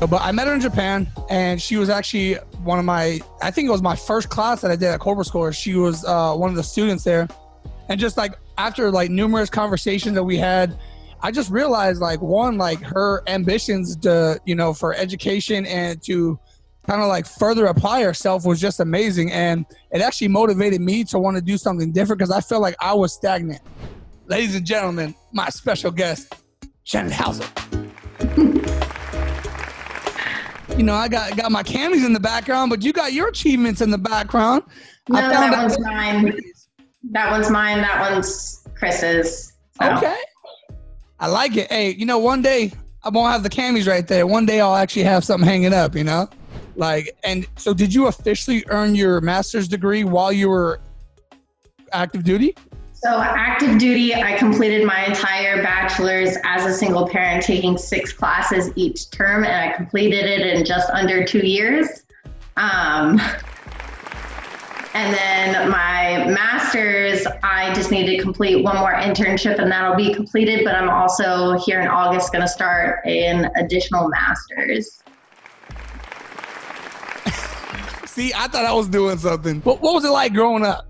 But I met her in Japan, and she was actually one of my, I think it was my first class that I did at Corporate School. She was uh, one of the students there. And just like after like numerous conversations that we had, I just realized like one, like her ambitions to, you know, for education and to kind of like further apply herself was just amazing. And it actually motivated me to want to do something different because I felt like I was stagnant. Ladies and gentlemen, my special guest, Shannon Hauser. you know, I got got my camis in the background, but you got your achievements in the background. No, that one's mine. That one's mine. That one's Chris's. So. Okay. I like it. Hey, you know, one day I won't have the camis right there. One day I'll actually have something hanging up, you know? Like, and so did you officially earn your master's degree while you were active duty? So, active duty, I completed my entire bachelor's as a single parent, taking six classes each term, and I completed it in just under two years. Um, and then my master's, I just need to complete one more internship and that'll be completed. But I'm also here in August going to start an additional master's. See, I thought I was doing something. What, what was it like growing up?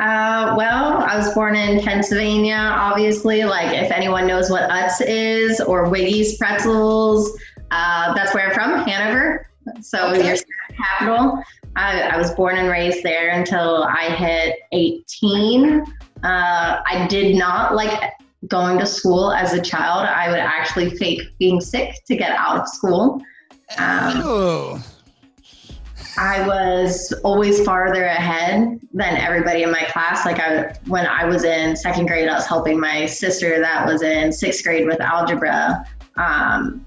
Uh, well, I was born in Pennsylvania, obviously. Like, if anyone knows what Utz is or Wiggy's Pretzels, uh, that's where I'm from, Hanover. So, okay. your capital. I, I, was born and raised there until I hit 18. Uh, I did not like going to school as a child. I would actually fake being sick to get out of school. Um, oh. I was always farther ahead than everybody in my class. Like I, when I was in second grade, I was helping my sister that was in sixth grade with algebra. Um,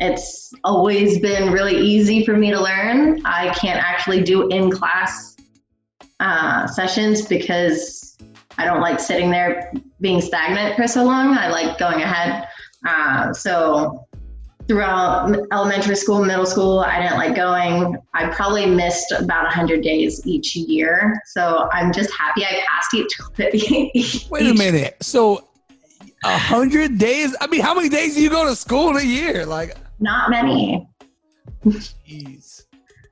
it's always been really easy for me to learn. I can't actually do in class uh, sessions because I don't like sitting there being stagnant for so long. I like going ahead. Uh, so throughout elementary school, middle school, I didn't like going. I probably missed about 100 days each year. So I'm just happy I passed each. Wait a minute. So 100 days? I mean, how many days do you go to school in a year? Like, not many. Jeez.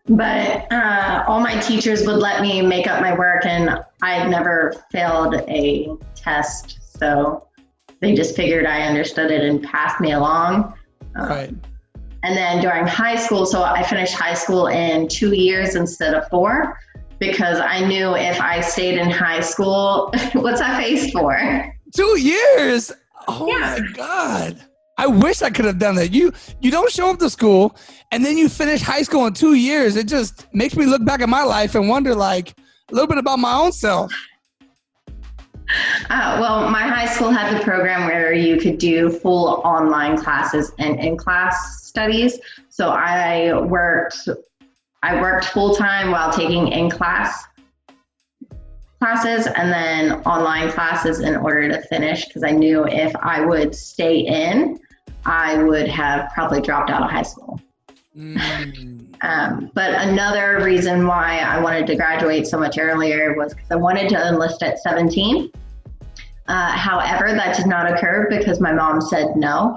But uh, all my teachers would let me make up my work, and I'd never failed a test. So they just figured I understood it and passed me along. Um, right. And then during high school, so I finished high school in two years instead of four because I knew if I stayed in high school, what's that face for? Two years? Oh yeah. my God. I wish I could have done that. You you don't show up to school and then you finish high school in two years. It just makes me look back at my life and wonder like a little bit about my own self. Uh, well, my high school had the program where you could do full online classes and in-class studies. So I worked, I worked full time while taking in-class classes and then online classes in order to finish because I knew if I would stay in, I would have probably dropped out of high school. Mm. um, but another reason why I wanted to graduate so much earlier was because I wanted to enlist at 17. Uh, however, that did not occur because my mom said no.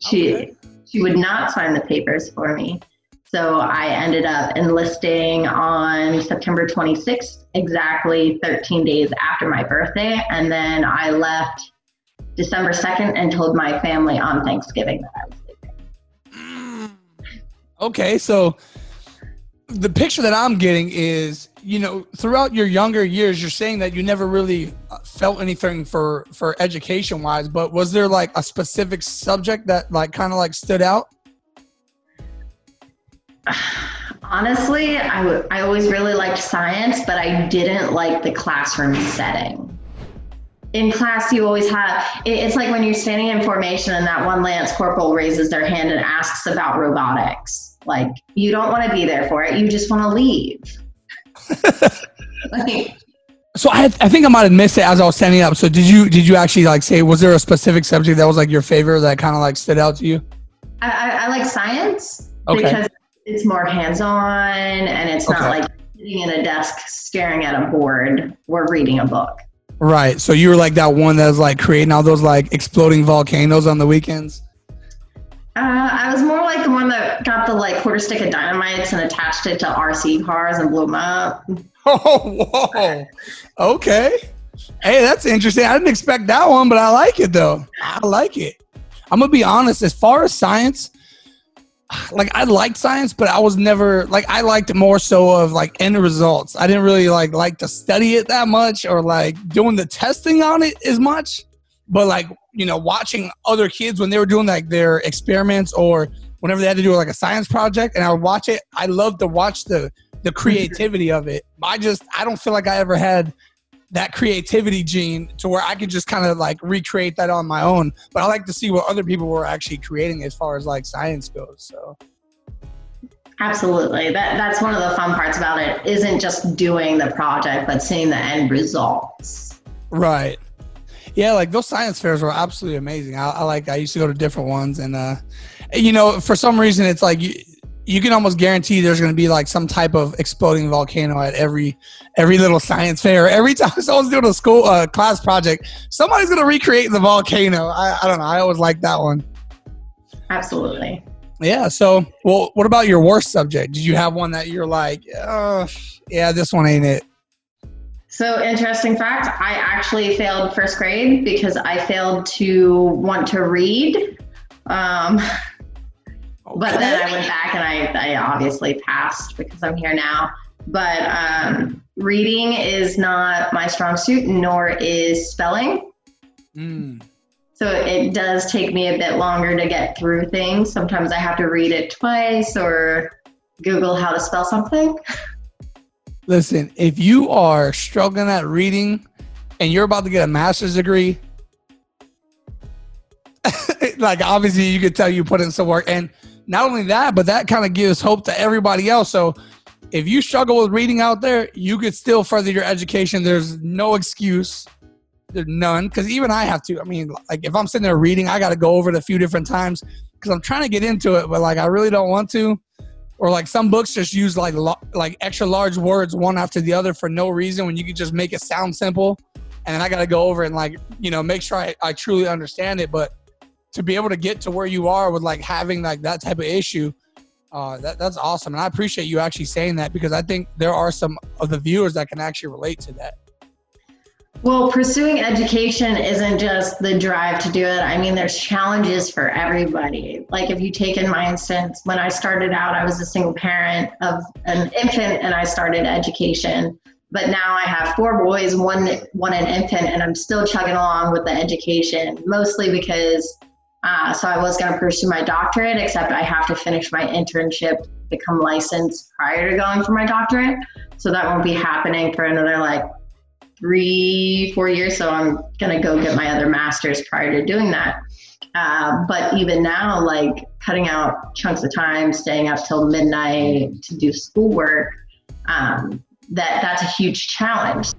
She okay. she would not sign the papers for me. So I ended up enlisting on September 26th, exactly 13 days after my birthday, and then I left December 2nd and told my family on Thanksgiving that I was. Okay, so the picture that I'm getting is, you know, throughout your younger years, you're saying that you never really felt anything for for education wise, but was there like a specific subject that like kind of like stood out? Honestly, I, w- I always really liked science, but I didn't like the classroom setting in class you always have it's like when you're standing in formation and that one lance corporal raises their hand and asks about robotics like you don't want to be there for it you just want to leave like, so I, I think I might have missed it as I was standing up. So did you did you actually like say was there a specific subject that was like your favorite that kind of like stood out to you? I, I, I like science okay. because it's more hands on and it's not like sitting in a desk staring at a board or reading a book. Right. So you were like that one that was like creating all those like exploding volcanoes on the weekends. Uh, I was more like the one that got the like quarter stick of dynamites and attached it to RC cars and blew them up. Oh, whoa. Okay. Hey, that's interesting. I didn't expect that one, but I like it though. I like it. I'm gonna be honest. As far as science, like I liked science, but I was never like I liked more so of like end results. I didn't really like like to study it that much or like doing the testing on it as much. But like you know, watching other kids when they were doing like their experiments or whenever they had to do like a science project, and I would watch it. I love to watch the the creativity of it. I just I don't feel like I ever had that creativity gene to where I could just kind of like recreate that on my own. But I like to see what other people were actually creating as far as like science goes. So absolutely. That that's one of the fun parts about it isn't just doing the project, but seeing the end results. Right. Yeah, like those science fairs were absolutely amazing. I, I like I used to go to different ones and uh you know, for some reason it's like you you can almost guarantee there's going to be like some type of exploding volcano at every every little science fair. Every time someone's doing a school uh, class project, somebody's going to recreate the volcano. I, I don't know. I always like that one. Absolutely. Yeah. So, well, what about your worst subject? Did you have one that you're like, oh, yeah, this one ain't it? So, interesting fact I actually failed first grade because I failed to want to read. Um, Okay. But then I went back and I, I obviously passed because I'm here now. But um, reading is not my strong suit, nor is spelling. Mm. So it does take me a bit longer to get through things. Sometimes I have to read it twice or Google how to spell something. Listen, if you are struggling at reading and you're about to get a master's degree, like obviously you could tell you put in some work and not only that, but that kind of gives hope to everybody else. So if you struggle with reading out there, you could still further your education. There's no excuse. There's none. Because even I have to. I mean, like if I'm sitting there reading, I got to go over it a few different times because I'm trying to get into it, but like I really don't want to. Or like some books just use like like extra large words one after the other for no reason when you could just make it sound simple. And I got to go over and like you know make sure I, I truly understand it. But to be able to get to where you are with like having like that type of issue uh, that, that's awesome and i appreciate you actually saying that because i think there are some of the viewers that can actually relate to that well pursuing education isn't just the drive to do it. I mean there's challenges for everybody. Like if you take in my instance when i started out i was a single parent of an infant and i started education. But now I have four boys, one one an infant, and I'm still chugging along with the education, mostly because uh, so I was going to pursue my doctorate, except I have to finish my internship, become licensed prior to going for my doctorate. So that won't be happening for another like three, four years. So I'm going to go get my other master's prior to doing that. Uh, but even now, like cutting out chunks of time, staying up till midnight to do schoolwork, um, that that's a huge challenge.